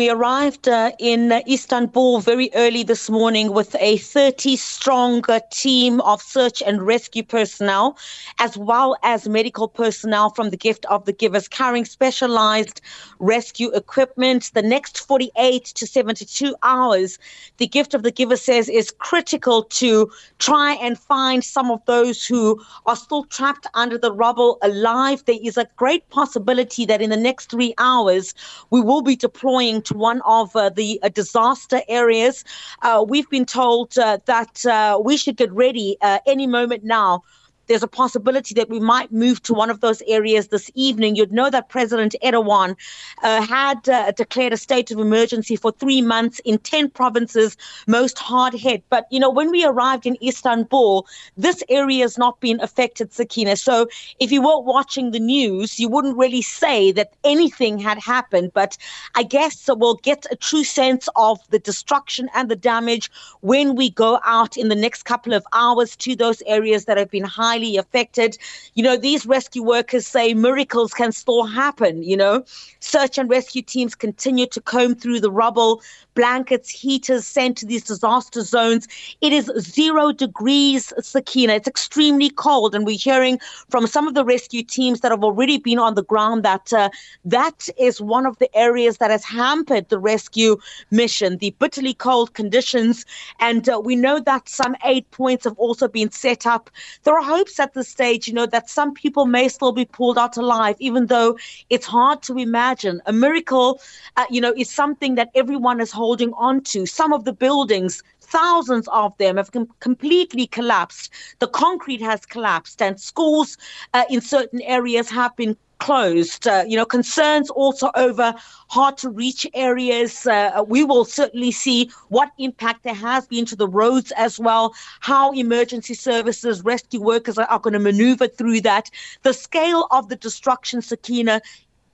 We arrived uh, in Istanbul very early this morning with a 30 strong team of search and rescue personnel, as well as medical personnel from the Gift of the Givers carrying specialized rescue equipment. The next 48 to 72 hours, the Gift of the Giver says, is critical to try and find some of those who are still trapped under the rubble alive. There is a great possibility that in the next three hours, we will be deploying one of uh, the uh, disaster areas. Uh, we've been told that we should get ready any moment now there's a possibility that we might move to one of those areas this evening. You'd know that President Erdogan uh, had uh, declared a state of emergency for three months in 10 provinces, most hard hit. But, you know, when we arrived in Istanbul, this area has not been affected, Sakina. So if you were watching the news, you wouldn't really say that anything had happened. But I guess we'll get a true sense of the destruction and the damage when we go out in the next couple of hours to those areas that have been highly highly affected. You know, these rescue workers say miracles can still happen, you know. Search and rescue teams continue to comb through the rubble, blankets, heaters sent to these disaster zones. It is zero degrees, Sakina. It's extremely cold. And we're hearing from some of the rescue teams that have already been on the ground that uh, that is one of the areas that has hampered the rescue mission, the bitterly cold conditions. And uh, we know that some aid points have also been set up. There are hopes at this stage, you know, that some people may still be pulled out alive, even though it's hard to imagine. A miracle, uh, you know, is something that everyone is holding on to. Some of the buildings, thousands of them have com- completely collapsed. The concrete has collapsed, and schools uh, in certain areas have been closed. Uh, you know, concerns also over hard to reach areas. Uh, we will certainly see what impact there has been to the roads as well, how emergency services, rescue workers are, are going to maneuver through that. The scale of the destruction, Sakina,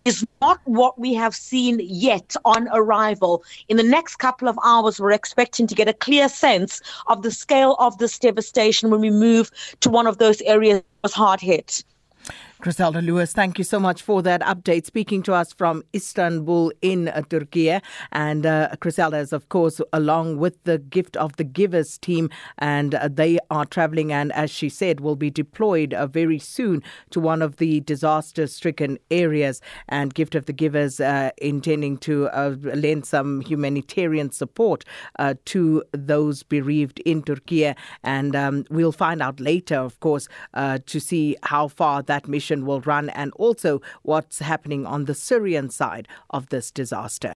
is not what we have seen yet on arrival. In the next couple of hours, we're expecting to get a clear sense of the scale of this devastation when we move to one of those areas that was hard hit. Chriselda Lewis, thank you so much for that update. Speaking to us from Istanbul in uh, Turkey. And uh, Chriselda is, of course, along with the Gift of the Givers team. And uh, they are traveling and, as she said, will be deployed uh, very soon to one of the disaster stricken areas. And Gift of the Givers uh, intending to uh, lend some humanitarian support uh, to those bereaved in Turkey. And um, we'll find out later, of course, to see how far that mission will run and also what's happening on the Syrian side of this disaster.